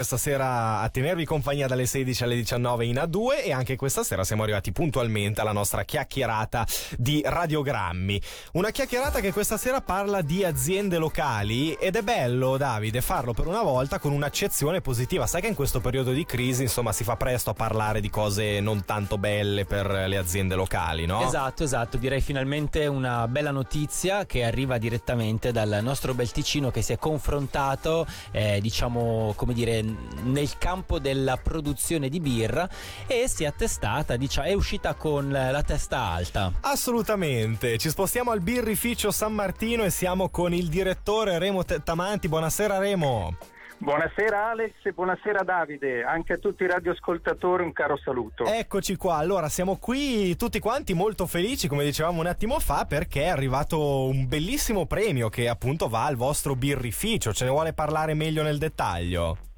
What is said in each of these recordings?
questa sera a tenervi compagnia dalle 16 alle 19 in A2 e anche questa sera siamo arrivati puntualmente alla nostra chiacchierata di radiogrammi. Una chiacchierata che questa sera parla di aziende locali ed è bello, Davide, farlo per una volta con un'accezione positiva. Sai che in questo periodo di crisi, insomma, si fa presto a parlare di cose non tanto belle per le aziende locali, no? Esatto, esatto, direi finalmente una bella notizia che arriva direttamente dal nostro bel Ticino che si è confrontato, eh, diciamo, come dire, nel campo della produzione di birra e si è attestata, diciamo, è uscita con la testa alta. Assolutamente, ci spostiamo al birrificio San Martino e siamo con il direttore Remo Tamanti. Buonasera Remo. Buonasera Alex e buonasera Davide, anche a tutti i radioascoltatori un caro saluto. Eccoci qua, allora siamo qui tutti quanti molto felici, come dicevamo un attimo fa, perché è arrivato un bellissimo premio che appunto va al vostro birrificio, ce ne vuole parlare meglio nel dettaglio?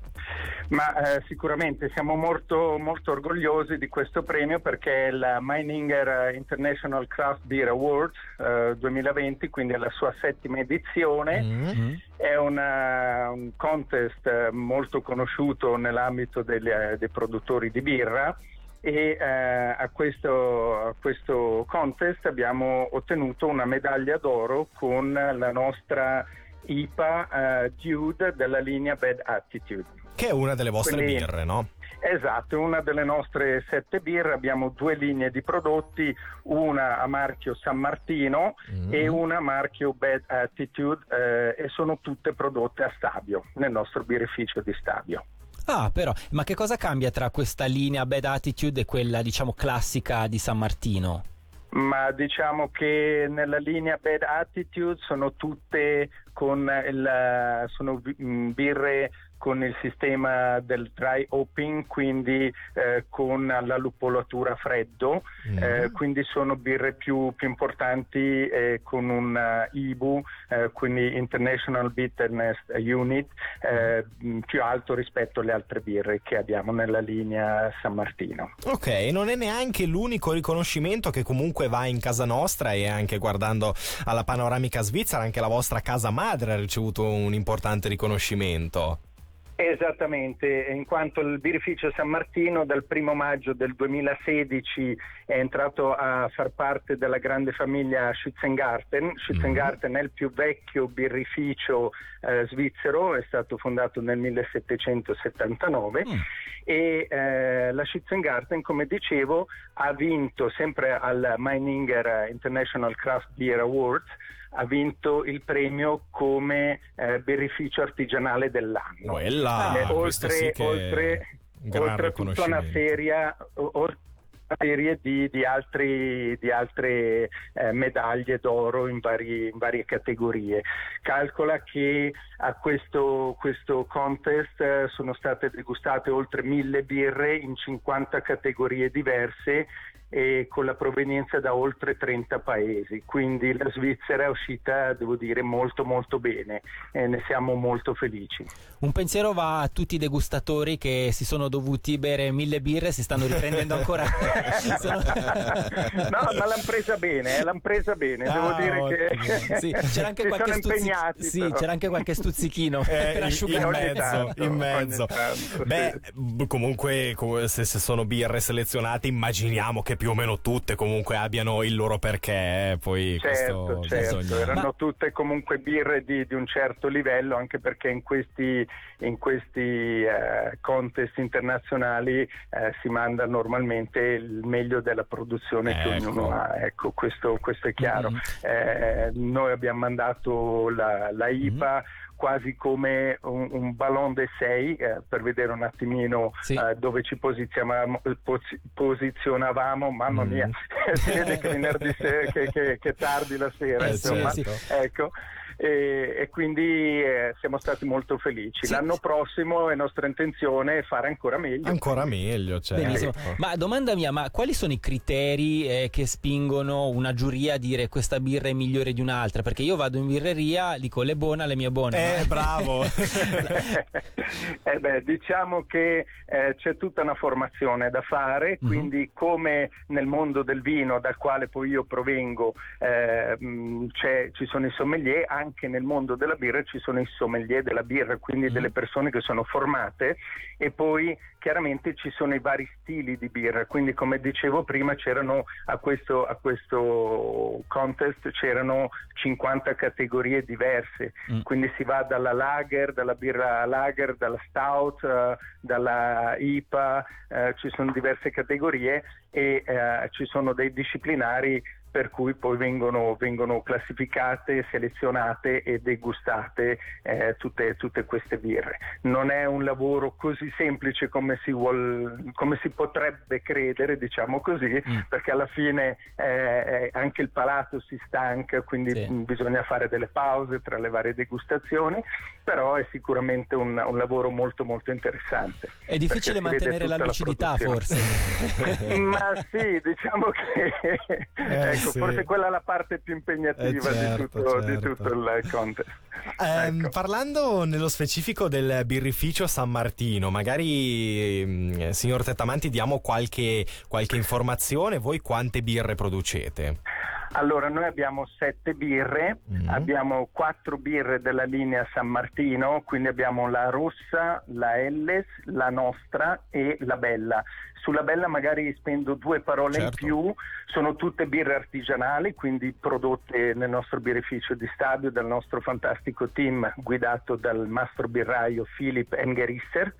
Ma eh, sicuramente siamo molto, molto, orgogliosi di questo premio perché è il Meininger International Craft Beer Awards eh, 2020, quindi è la sua settima edizione. Mm-hmm. È una, un contest molto conosciuto nell'ambito degli, eh, dei produttori di birra e eh, a, questo, a, questo, contest abbiamo ottenuto una medaglia d'oro con la nostra IPA Dude della linea Bad Attitude. Che è una delle vostre Quindi, birre, no? Esatto, una delle nostre sette birre, abbiamo due linee di prodotti, una a marchio San Martino mm. e una a marchio Bad Attitude eh, e sono tutte prodotte a Stabio, nel nostro birrificio di Stabio. Ah, però, ma che cosa cambia tra questa linea Bad Attitude e quella, diciamo, classica di San Martino? ma diciamo che nella linea Bad Attitude sono tutte con il, sono birre con il sistema del dry hopping, quindi eh, con la lupolatura a freddo, mm. eh, quindi sono birre più, più importanti eh, con un uh, IBU, eh, quindi International Bitterness Unit, mm. più alto rispetto alle altre birre che abbiamo nella linea San Martino. Ok, non è neanche l'unico riconoscimento che comunque va in casa nostra e anche guardando alla panoramica svizzera, anche la vostra casa madre ha ricevuto un importante riconoscimento. Esattamente, in quanto il birrificio San Martino dal primo maggio del 2016 è entrato a far parte della grande famiglia Schützengarten. Schützengarten mm-hmm. è il più vecchio birrificio eh, svizzero, è stato fondato nel 1779 mm. e eh, la Schützengarten, come dicevo, ha vinto sempre al Meininger International Craft Beer Awards ha vinto il premio come eh, birrificio artigianale dell'anno. Quella, eh, oltre, sì oltre, oltre tutta una serie, oltre serie di, di, altri, di altre eh, medaglie d'oro in, vari, in, varie categorie. Calcola che a questo, questo contest eh, sono state degustate oltre mille birre in 50 categorie diverse e con la provenienza da oltre 30 paesi, quindi la Svizzera è uscita, devo dire, molto molto bene e ne siamo molto felici. Un pensiero va a tutti i degustatori che si sono dovuti bere mille birre e si stanno riprendendo ancora. sono... no, ma l'hanno presa bene, eh, l'hanno presa bene, ah, devo dire che sì, c'era anche qualche stuzzichino. Sì, c'era anche qualche stuzzichino eh, per asciugare in mezzo, in mezzo. Tanto, Beh, sì. comunque se, se sono birre selezionate immaginiamo che più o meno tutte comunque abbiano il loro perché. Eh, poi certo, questo certo. Bisogna... erano Ma... tutte comunque birre di, di, un certo livello, anche perché in questi, in questi eh, contest internazionali eh, si manda normalmente il meglio della produzione ecco. che ognuno ha. Ecco, questo, questo è chiaro. Mm-hmm. noi abbiamo mandato la, la IPA. Mm-hmm quasi come un, un ballon d'essai eh, per vedere un attimino sì. eh, dove ci posizionavamo, posizionavamo mamma mia, mm. si vede che venerdì sera, che, che, che, tardi la sera, eh, insomma, sì. ecco e, e quindi eh, siamo stati molto felici. Sì. L'anno prossimo è nostra intenzione fare ancora meglio. Ancora meglio, certo. Ma domanda mia, ma quali sono i criteri eh, che spingono una giuria a dire questa birra è migliore di un'altra? Perché io vado in birreria, dico le buone, le mie buone. Eh, bravo! eh beh, diciamo che eh, c'è tutta una formazione da fare, mm-hmm. quindi come nel mondo del vino dal quale poi io provengo eh, ci sono i sommelier, anche anche nel mondo della birra ci sono i sommelier della birra, quindi mm. delle persone che sono formate e poi chiaramente ci sono i vari stili di birra, quindi come dicevo prima c'erano a questo, a questo contest c'erano 50 categorie diverse, mm. quindi si va dalla lager, dalla birra lager, dalla stout, uh, dalla IPA, uh, ci sono diverse categorie e uh, ci sono dei disciplinari per cui poi vengono, vengono classificate, selezionate e degustate eh, tutte, tutte, queste birre. Non è un lavoro così semplice come si, vuol, come si potrebbe credere, diciamo così, mm. perché alla fine eh, anche il palato si stanca, quindi sì. bisogna fare delle pause tra le varie degustazioni, però è sicuramente un, un lavoro molto molto interessante. È difficile mantenere la lucidità la forse. Ma sì, diciamo che... Eh, ecco, sì. forse quella è la parte più impegnativa eh certo, di, tutto, certo. di, tutto, il contest. Eh, ecco. Parlando nello specifico del birrificio San Martino, magari mm, signor Tettamanti diamo qualche, qualche informazione, voi quante birre producete? Allora, noi abbiamo sette birre, mm. abbiamo quattro birre della linea San Martino, quindi abbiamo la rossa, la Elles, la nostra e la bella. Sulla Bella magari spendo due parole certo. in più, sono tutte birre artigianali, quindi prodotte nel nostro birrificio di Stadio dal nostro fantastico team guidato dal mastro birraio Philip Engerisser.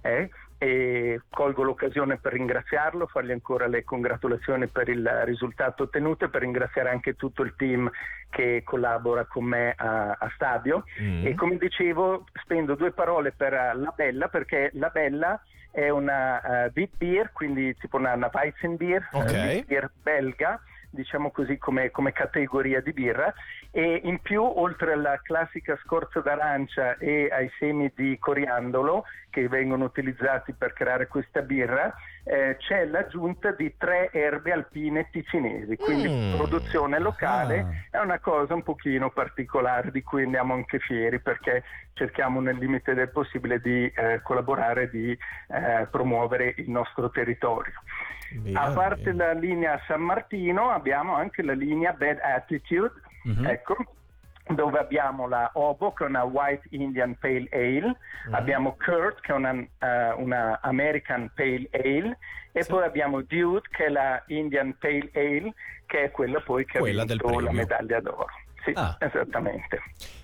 Eh, e colgo l'occasione per ringraziarlo, fargli ancora le congratulazioni per il risultato ottenuto e per ringraziare anche tutto il team che collabora con me a, a Stadio. Mm. E come dicevo, spendo due parole per la Bella perché la Bella è una uh, beer, quindi tipo una, una Weizenbier, okay. beer belga, diciamo così come, come, categoria di birra. E in più oltre alla classica scorza d'arancia e ai semi di coriandolo che vengono utilizzati per creare questa birra eh, c'è l'aggiunta di tre erbe alpine ticinesi quindi mm. produzione locale ah. è una cosa un pochino particolare di cui andiamo anche fieri perché cerchiamo nel limite del possibile di eh, collaborare e di eh, promuovere il nostro territorio Via, a parte via. la linea San Martino abbiamo anche la linea Bad Attitude, mm-hmm. ecco, dove abbiamo la Obo che è una White Indian Pale Ale, mm-hmm. abbiamo Kurt che è una, uh, una American Pale Ale e sì. poi abbiamo Dude che è la Indian Pale Ale che è quella poi che quella ha vinto la medaglia d'oro. Sì, ah. esattamente.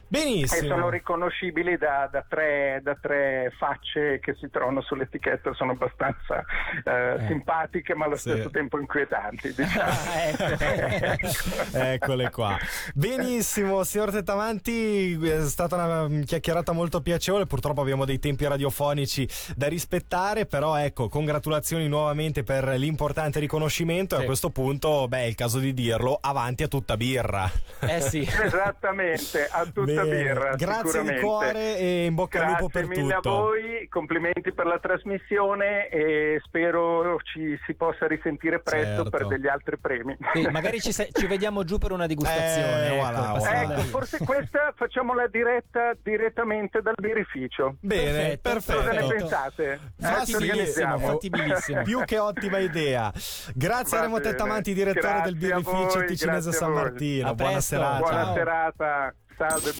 Benissimo. E sono riconoscibili da, da, tre, da, tre, facce che si trovano sull'etichetta, sono abbastanza eh, eh. simpatiche ma allo sì. stesso tempo inquietanti. Diciamo. ecco. Eccole qua. Benissimo, signor Tettamanti, è stata una chiacchierata molto piacevole, purtroppo abbiamo dei tempi radiofonici da rispettare, però ecco, congratulazioni nuovamente per l'importante riconoscimento sì. e a questo punto, beh, è il caso di dirlo, avanti a tutta birra. Eh sì. Esattamente, a tutta birra. Grazie di cuore e in bocca al lupo per tutto. Grazie a voi, complimenti per la trasmissione e spero ci si possa risentire presto certo. per degli altri premi. Sì, magari ci, se- ci, vediamo giù per una degustazione. Eh, ecco, voilà, ecco, forse questa facciamo la diretta direttamente dal birrificio. Bene, perfetto. Cosa ne pensate? Fattibilissimo, eh, fattibilissimo. Più che ottima idea. Grazie a Remo Tettamanti, direttore grazie del birrificio ticinese San Martino. Buona serata. Buona serata. Salve.